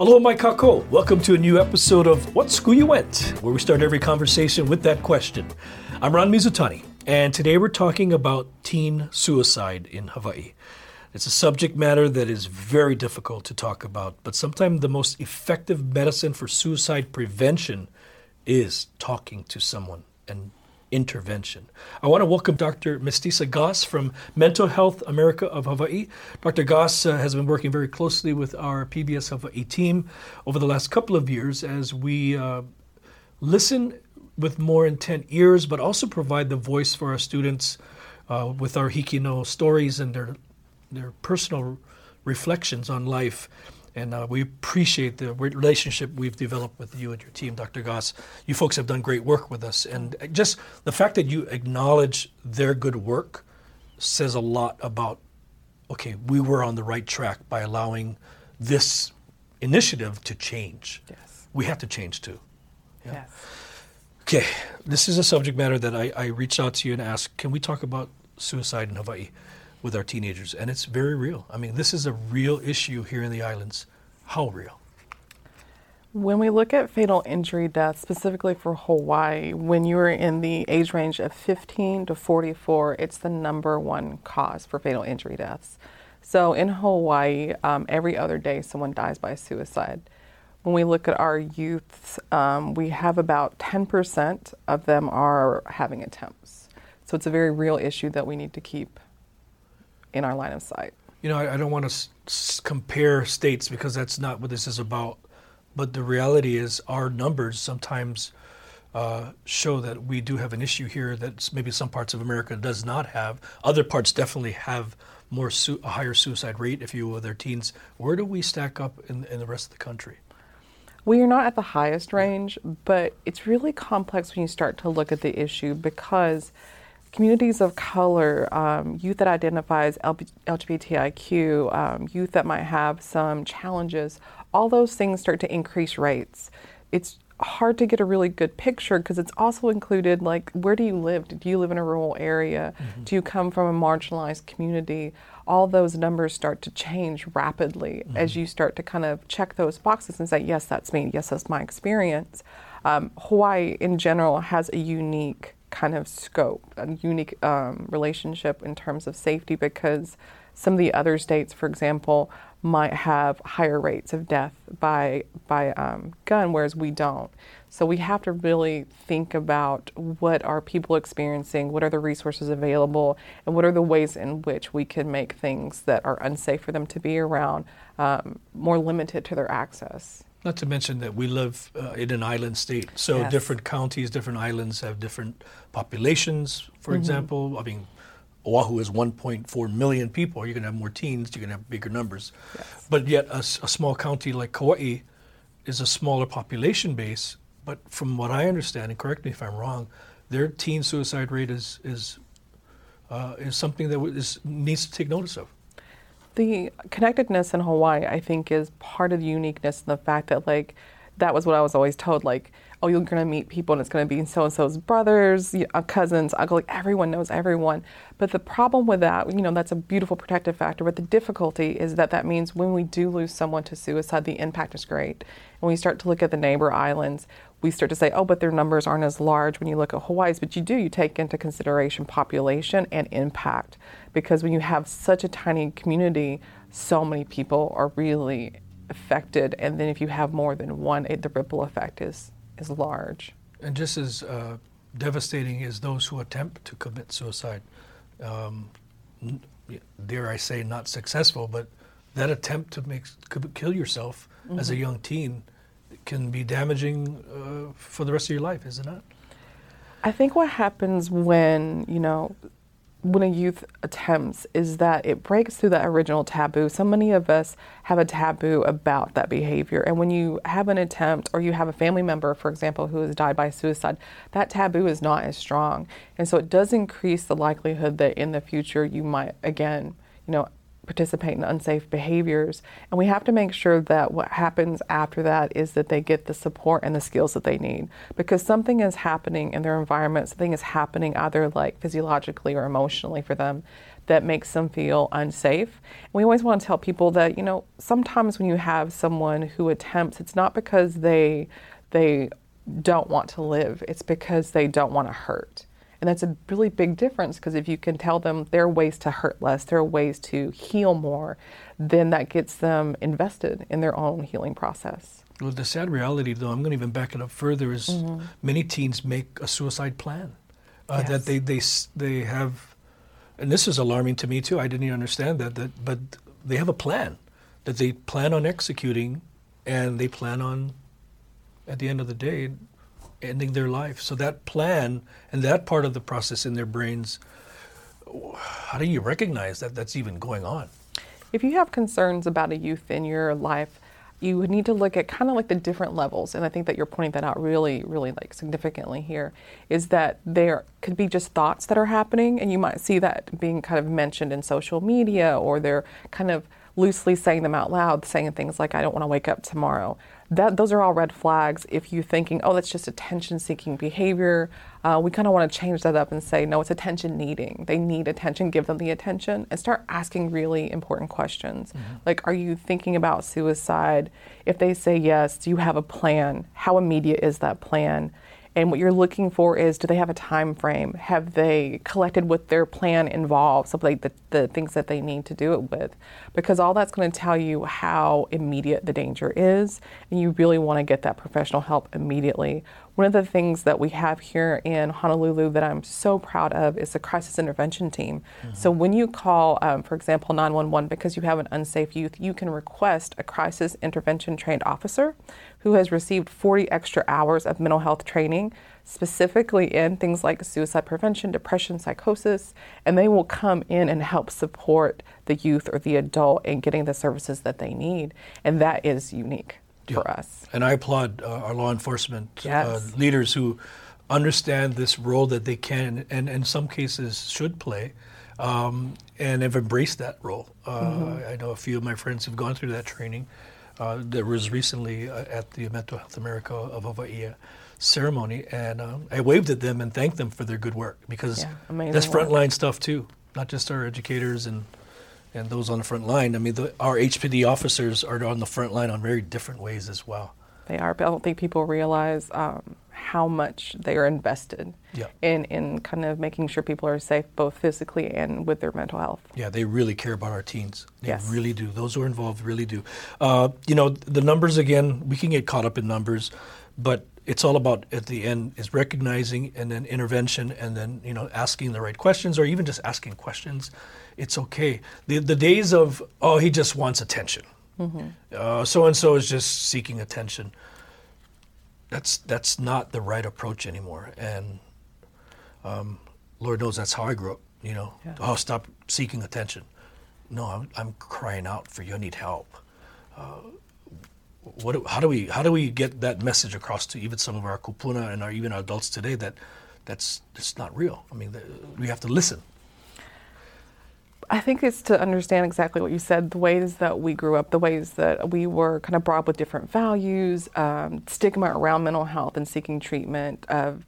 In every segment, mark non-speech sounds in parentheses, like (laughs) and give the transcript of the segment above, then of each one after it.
Aloha mai kako. Welcome to a new episode of What School You Went, where we start every conversation with that question. I'm Ron Mizutani, and today we're talking about teen suicide in Hawaii. It's a subject matter that is very difficult to talk about, but sometimes the most effective medicine for suicide prevention is talking to someone and intervention. I want to welcome Dr. Mestiza Goss from Mental Health America of Hawaii. Dr. Goss uh, has been working very closely with our PBS Hawaii team over the last couple of years as we uh, listen with more intent ears, but also provide the voice for our students uh, with our HIKI NŌ stories and their, their personal reflections on life. And uh, we appreciate the relationship we've developed with you and your team, Dr. Goss. You folks have done great work with us. And just the fact that you acknowledge their good work says a lot about, okay, we were on the right track by allowing this initiative to change. Yes. We have to change too. Yeah. Yes. Okay, this is a subject matter that I, I reached out to you and asked, can we talk about suicide in Hawaii? With our teenagers, and it's very real. I mean, this is a real issue here in the islands. How real? When we look at fatal injury deaths, specifically for Hawaii, when you're in the age range of 15 to 44, it's the number one cause for fatal injury deaths. So in Hawaii, um, every other day someone dies by suicide. When we look at our youths, um, we have about 10% of them are having attempts. So it's a very real issue that we need to keep in our line of sight. You know, I, I don't want to s- compare states because that's not what this is about. But the reality is, our numbers sometimes uh, show that we do have an issue here that maybe some parts of America does not have. Other parts definitely have more su- a higher suicide rate, if you will, their teens. Where do we stack up in, in the rest of the country? We are not at the highest range, but it's really complex when you start to look at the issue because communities of color, um, youth that identifies LGBTIQ, um, youth that might have some challenges, all those things start to increase rates. It's hard to get a really good picture because it's also included like where do you live? Do you live in a rural area? Mm-hmm. Do you come from a marginalized community? All those numbers start to change rapidly mm-hmm. as you start to kind of check those boxes and say, yes, that's me. Yes, that's my experience. Um, Hawaii in general has a unique kind of scope, a unique um, relationship in terms of safety because some of the other states, for example, might have higher rates of death by by um, gun, whereas we don't. So we have to really think about what are people experiencing, what are the resources available, and what are the ways in which we can make things that are unsafe for them to be around um, more limited to their access. Not to mention that we live uh, in an island state, so yes. different counties, different islands have different populations. For mm-hmm. example, I mean, Oahu is 1.4 million people. You're going to have more teens. You're going to have bigger numbers. Yes. But yet, a, a, small county like Kauai is a smaller population base. But from what I understand, and correct me if I'm wrong, their teen suicide rate is is uh, is something that is, needs to take notice of. The connectedness in Hawaii, I think, is part of the uniqueness and the fact that, like, that was what I was always told. Like, oh, you're going to meet people and it's going to be so and so's brothers, uh, cousins, uncle. Like, everyone knows everyone. But the problem with that, you know, that's a beautiful protective factor. But the difficulty is that that means when we do lose someone to suicide, the impact is great. And when we start to look at the neighbor islands, we start to say, oh, but their numbers aren't as large when you look at Hawaii's. But you do, you take into consideration population and impact. Because when you have such a tiny community, so many people are really affected. And then if you have more than one, it, the ripple effect is, is large. And just as uh, devastating as those who attempt to commit suicide, um, dare I say, not successful, but that attempt to make kill yourself mm-hmm. as a mm-hmm. young teen can be damaging uh, for the rest of your life, is it not? I think what happens when, you know, when a youth attempts is that it breaks through that original taboo. So many of us have a taboo about that behavior. And when you have an attempt or you have a family member, for example, who has died by suicide, that taboo is not as strong. And so it does increase the likelihood that in the future you might, again, you know, participate in unsafe behaviors. And we have to make sure that what happens after that is that they get the support and the skills that they need. Because something is happening in their environment, something is happening either like physiologically or emotionally for them that makes them feel unsafe. And we always want to tell people that, you know, sometimes when you have someone who attempts, it's not because they they don't want to live, it's because they don't want to hurt. And that's a really big difference because if you can tell them there are ways to hurt less, there are ways to heal more, then that gets them invested in their own healing process. Well, the sad reality, though, I'm going to even back it up further, is mm-hmm. many teens make a suicide plan. Uh, yes. That they, they, they have, and this is alarming to me too. I didn't even understand that, that, but they have a plan that they plan on executing and they plan on, at the end of the day, ending their life. So that plan and that part of the process in their brains, how do you recognize that that's even going on? If you have concerns about a youth in your life, you would need to look at kind of like the different levels and i think that you're pointing that out really really like significantly here is that there could be just thoughts that are happening and you might see that being kind of mentioned in social media or they're kind of loosely saying them out loud saying things like i don't want to wake up tomorrow that those are all red flags. If you're thinking, oh, that's just attention-seeking behavior, uh, we kind of want to change that up and say, no, it's attention needing. They need attention. Give them the attention and start asking really important questions. Mm-hmm. Like, are you thinking about suicide? If they say yes, do you have a plan? How immediate is that plan? And what you're looking for is do they have a time frame? Have they collected what their plan involves, so like the, the things that they need to do it with? Because all that's going to tell you how immediate the danger is, and you really want to get that professional help immediately. One of the things that we have here in Honolulu that I'm so proud of is the crisis intervention team. Mm-hmm. So when you call, um, for example, 911 because you have an unsafe youth, you can request a crisis intervention trained officer who has received 40 extra hours of mental health training, specifically in things like suicide prevention, depression, psychosis, and they will come in and help support the youth or the adult in getting the services that they need. And that is unique yeah. for us. And I applaud uh, our law enforcement uh, yes. uh, leaders who understand this role that they can and in some cases should play. Um, and have embraced that role. Uh, mm-hmm. I know a few of my friends have gone through that training uh, that was recently uh, at the Mental Health America of Hawaii ceremony, and um, I waved at them and thanked them for their good work because yeah, that's frontline stuff too, not just our educators and and those on the front line. I mean, the, our HPD officers are on the front line on very different ways as well. They are, but I don't think people realize um, how much they are invested yeah. in, in kind of making sure people are safe both physically and with their mental health. Yeah, they really care about our teens. They yes. really do. Those who are involved really do. Uh, you know, the numbers again, we can get caught up in numbers, but it's all about at the end is recognizing and then intervention and then you know asking the right questions or even just asking questions. It's okay. The the days of oh he just wants attention. So and so is just seeking attention that's that's not the right approach anymore. And um, Lord knows that's how I grew up. You know, yeah. oh, stop seeking attention. No, I'm, I'm crying out for you. I need help. Uh, what, how do we how do we get that message across to even some of our kupuna and our even our adults today that that's that's not real? I mean, the, we have to listen. I think it's to understand exactly what you said, the ways that we grew up, the ways that we were kind of brought up with different values, um, stigma around mental health and seeking treatment, of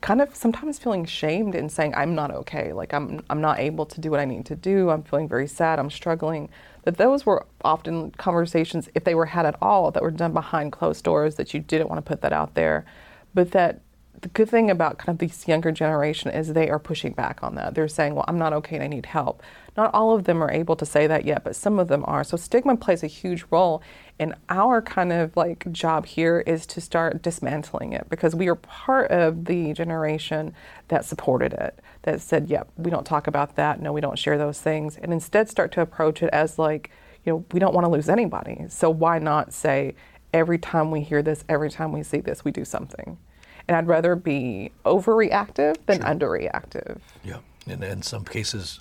kind of sometimes feeling shamed and saying I'm not okay, like I'm I'm not able to do what I need to do. I'm feeling very sad. I'm struggling. That those were often conversations, if they were had at all, that were done behind closed doors. That you didn't want to put that out there, but that the good thing about kind of this younger generation is they are pushing back on that. They're saying, well, I'm not okay and I need help. Not all of them are able to say that yet, but some of them are. So stigma plays a huge role. And our kind of like job here is to start dismantling it because we are part of the generation that supported it, that said, yep, yeah, we don't talk about that. No, we don't share those things. And instead start to approach it as like, you know, we don't want to lose anybody. So why not say, every time we hear this, every time we see this, we do something? And I'd rather be overreactive than sure. underreactive. Yeah. And in some cases,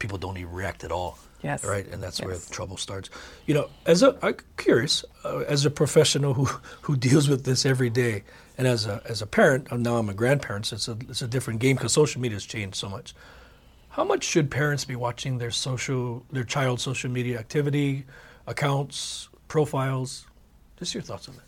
people don't even react at all. Yes. Right, and that's where Yes. the trouble starts. You know, as a I'm curious, uh, as a professional who who deals with this every day, and as a as a parent, now I'm a grandparent, so it's a it's a different game because social media has changed so much. How much should parents be watching their social their child's social media activity, accounts, profiles? Just your thoughts on that.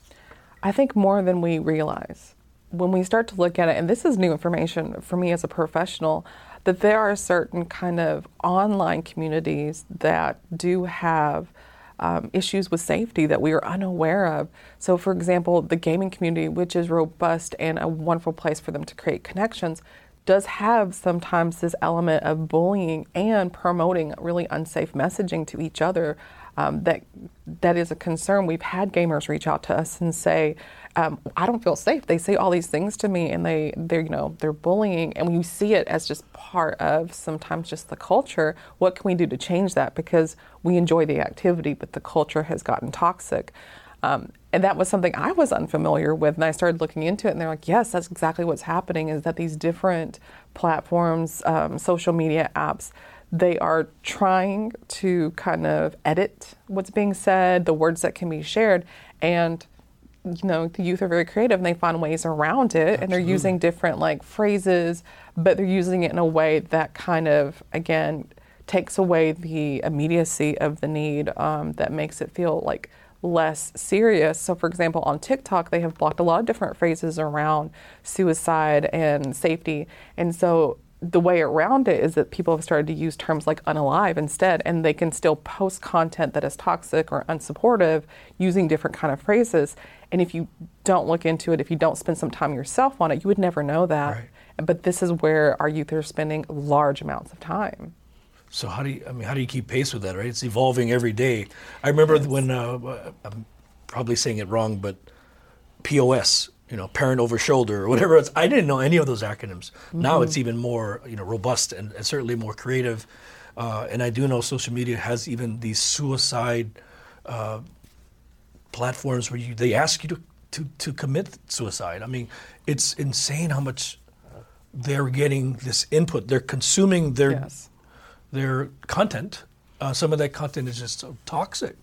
I think more than we realize. When we start to look at it, and this is new information for me as a professional, that there are certain kind of online communities that do have um, issues with safety that we are unaware of. So, for example, the gaming community, which is robust and a wonderful place for them to create connections, does have sometimes this element of bullying and promoting really unsafe messaging to each other. Um, that that is a concern. We've had gamers reach out to us and say, um, "I don't feel safe." They say all these things to me, and they they're you know they're bullying, and we see it as just part of sometimes just the culture. What can we do to change that? Because we enjoy the activity, but the culture has gotten toxic. Um, and that was something I was unfamiliar with, and I started looking into it. And they're like, "Yes, that's exactly what's happening. Is that these different platforms, um, social media apps, they are trying to kind of edit what's being said, the words that can be shared, and you know the youth are very creative and they find ways around it, and they're using different like phrases, but they're using it in a way that kind of again takes away the immediacy of the need um, that makes it feel like less serious. So, for example, on TikTok, they have blocked a lot of different phrases around suicide and safety. And so, the way around it is that people have started to use terms like unalive instead, and they can still post content that is toxic or unsupportive using different kind of phrases. And if you don't look into it, if you don't spend some time yourself on it, you would never know that. Right. But this is where our youth are spending large amounts of time. So how do you? I mean, how do you keep pace with that? Right, it's evolving every day. I remember when uh, I'm probably saying it wrong, but POS, you know, parent over shoulder or whatever. It's, I didn't know any of those acronyms. Now it's even more, you know, robust and, and certainly more creative. Uh, and I do know social media has even these suicide uh, platforms where you they ask you to, to to commit suicide. I mean, it's insane how much they're getting this input. They're consuming their Yes. their content. Uh, some of that content is just so toxic.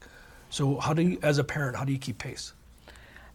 So how do you, as a parent, how do you keep pace?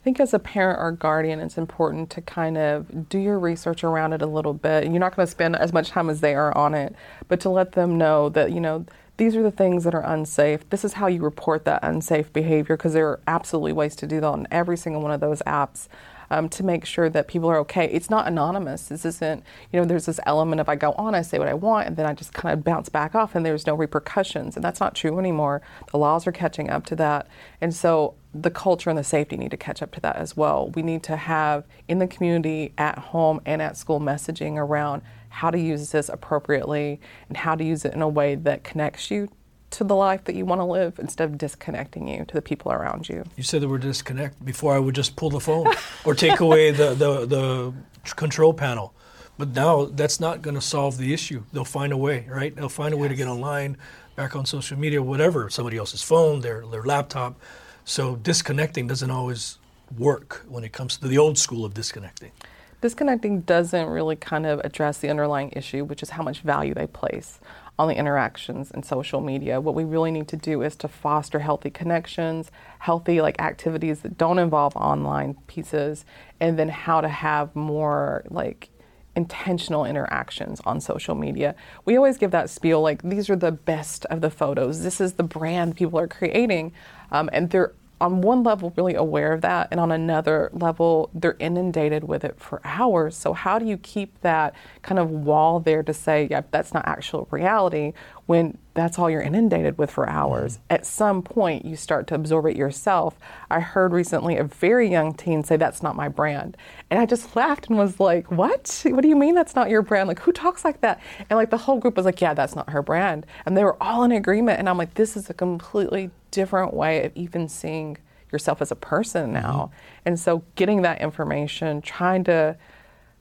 I think as a parent or guardian, it's important to kind of do your research around it a little bit. You're not going to spend as much time as they are on it, but to let them know that, you know, these are the things that are unsafe. This is how you report that unsafe behavior because there are absolutely ways to do that on every single one of those apps. Um, to make sure that people are okay. It's not anonymous. This isn't, you know, there's this element of I go on, I say what I want, and then I just kind of bounce back off, and there's no repercussions. And that's not true anymore. The laws are catching up to that. And so the culture and the safety need to catch up to that as well. We need to have in the community, at home, and at school messaging around how to use this appropriately and how to use it in a way that connects you to the life that you want to live instead of disconnecting you to the people around you. You said the word disconnect. Before I would just pull the phone or take away the, the, the control panel. But now that's not going to solve the issue. They'll find a way, right? They'll find a way to get online, back on social media, whatever, somebody else's phone, their, their laptop. So disconnecting doesn't always work when it comes to the old school of disconnecting. Disconnecting doesn't really kind of address the underlying issue, which is how much value they place on the interactions in social media. What we really need to do is to foster healthy connections, healthy like activities that don't involve online pieces, and then how to have more like intentional interactions on social media. We always give that spiel like these are the best of the photos. This is the brand people are creating, um, and they're on one level really aware of that and on another level they're inundated with it for hours so how do you keep that kind of wall there to say yeah that's not actual reality when that's all you're inundated with for hours. Mm. At some point you start to absorb it yourself. I heard recently a very young teen say that's not my brand. And i just laughed and was like what? What do you mean that's not your brand? Like who talks like that? And like the whole group was like yeah that's not her brand. And they were all in agreement. And i'm like this is a completely different way of even seeing yourself as a person mm-hmm. now. And so getting that information, trying to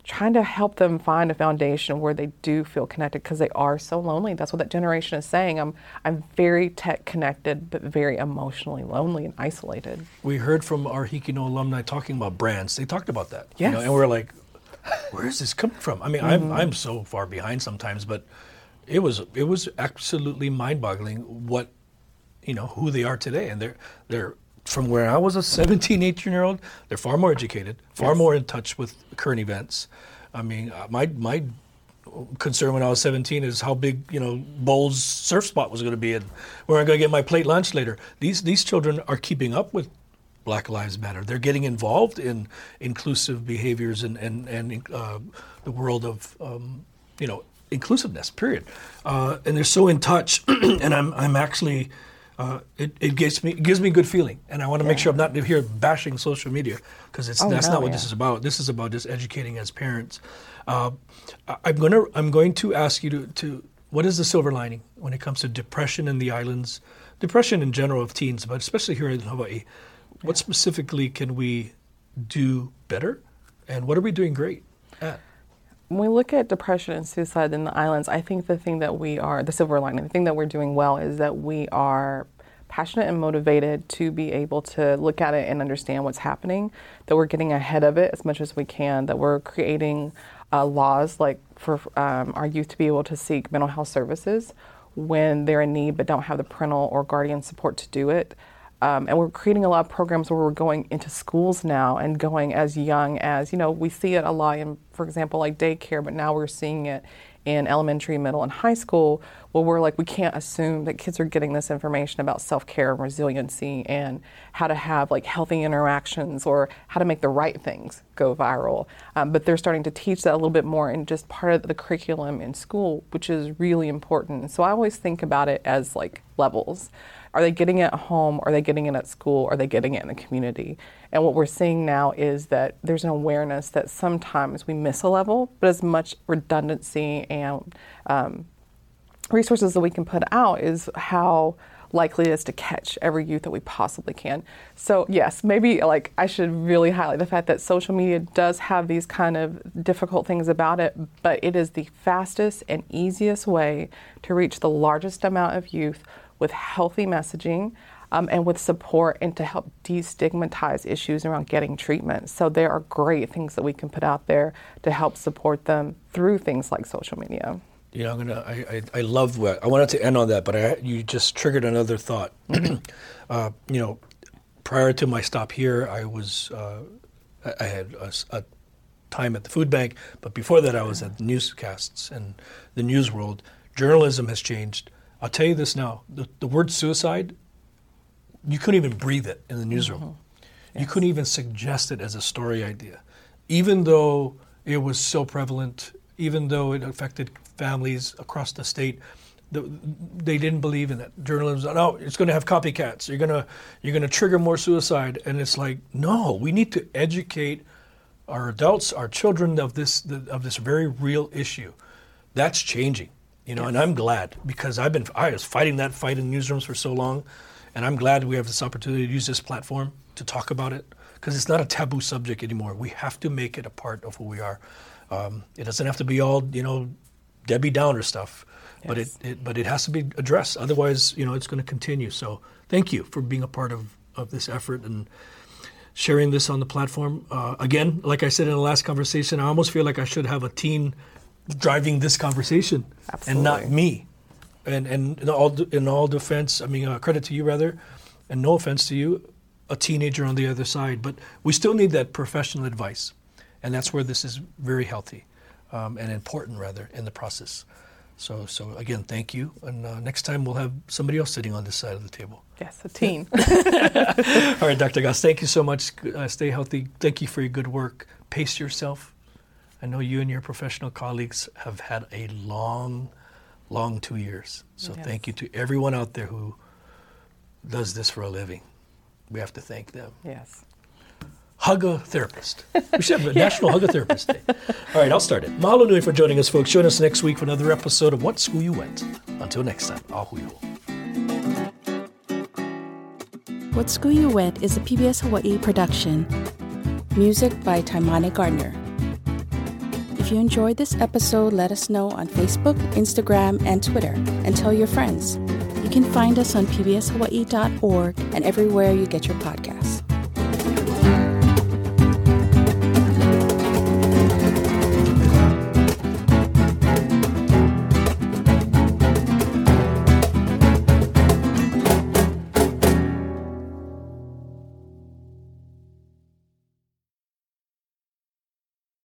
trying to help them find a foundation where they do feel connected because they are so lonely. That's what that generation is saying. I'm I'm very tech connected but very emotionally lonely and isolated. We heard from our HIKI NŌ alumni talking about brands. They talked about that. You know, and we're like, where is this coming from? I mean, I'm mm-hmm. I'm so far behind sometimes, but it was it was absolutely mind-boggling what you know who they are today, and they're they're from where I was a (laughs) 17, 18 year old, they're far more educated, far Yes. more in touch with current events. I mean, uh, my my concern when I was 17 is how big you know Bowls surf spot was going to be and where I'm going to get my plate lunch later. These these children are keeping up with Black Lives Matter. They're getting involved in inclusive behaviors and and and uh, the world of um, you know inclusiveness. Period. Uh, and they're so in touch, (clears throat) and I'm I'm actually. Uh, it, it gives me it gives me a good feeling, and I want to make sure I'm not here bashing social media because it's Oh, that's no, not what yeah. this is about. This is about just educating as parents. Uh, I'm gonna I'm going to ask you to, to what is the silver lining when it comes to depression in the islands, depression in general of teens, but especially here in Hawaii. What specifically can we do better, and what are we doing great at? when we look at depression and suicide in the islands, I think the thing that we are, the silver lining, the thing that we're doing well is that we are passionate and motivated to be able to look at it and understand what's happening, that we're getting ahead of it as much as we can, that we're creating uh, laws like for um, our youth to be able to seek mental health services when they're in need but don't have the parental or guardian support to do it. Um, and we're creating a lot of programs where we're going into schools now and going as young as, you know, we see it a lot in, for example, like daycare, but now we're seeing it in elementary, middle, and high school where we're like, we can't assume that kids are getting this information about self care and resiliency and how to have like healthy interactions or how to make the right things go viral. Um, but they're starting to teach that a little bit more in just part of the curriculum in school, which is really important. So I always think about it as like levels. Are they getting it at home? Are they getting it at school? Are they getting it in the community? And what we're seeing now is that there's an awareness that sometimes we miss a level, but as much redundancy and um, resources that we can put out is how likely it is to catch every youth that we possibly can. So yes, maybe like I should really highlight the fact that social media does have these kind of difficult things about it, but it is the fastest and easiest way to reach the largest amount of youth with healthy messaging um, and with support and to help destigmatize issues around getting treatment. So there are great things that we can put out there to help support them through things like social media. Know, I'm gonna. I, I, I love what I wanted to end on that, but I, you just triggered another thought. (clears throat) uh, you know, prior to my stop here, I was uh, I, had a, time at the food bank, but before that, I was at the newscasts and the news world. Journalism has changed. I'll tell you this now: the, the word suicide, you couldn't even breathe it in the newsroom. Mm-hmm. You couldn't even suggest it as a story idea, even though it was so prevalent, even though it affected families across the state. The, they didn't believe in it. Journalism, no, it's going to have copycats. You're gonna, you're gonna trigger more suicide, and it's like, no, we need to educate our adults, our children of this, of this very real issue. That's changing, you know, and I'm glad because I've been, I was fighting that fight in newsrooms for so long, and I'm glad we have this opportunity to use this platform to talk about it because it's not a taboo subject anymore. We have to make it a part of who we are. Um, it doesn't have to be all, you know, Debbie Downer stuff, but it, it but it has to be addressed. Otherwise, you know, it's going to continue. So, thank you for being a part of of this effort and sharing this on the platform. Uh, again, like I said in the last conversation, I almost feel like I should have a teen driving this conversation and not me. And and in all in all defense, I mean, uh, credit to you rather, and no offense to you, a teenager on the other side. But we still need that professional advice, and that's where this is very healthy um, and important rather in the process. So so again, thank you. And uh, next time we'll have somebody else sitting on this side of the table. Yes, a teen. (laughs) (laughs) All right, Dr. Goss, thank you so much. Uh, stay healthy. Thank you for your good work. Pace yourself. I know you and your professional colleagues have had a long, long two years. So Yes. thank you to everyone out there who does this for a living. We have to thank them. yes. Hug a therapist. (laughs) We should have a National Hug a Therapist Day. All right, I'll start it. Mahalo nui for joining us, folks. Join us next week for another episode of What School You Went. Until next time, ahui. What School You Went is a PBS Hawaii production. Music by Taimane Gardner. You enjoyed this episode, let us know on Facebook, Instagram, and Twitter, and tell your friends. You can find us on pbshawaii.org and everywhere you get your podcasts.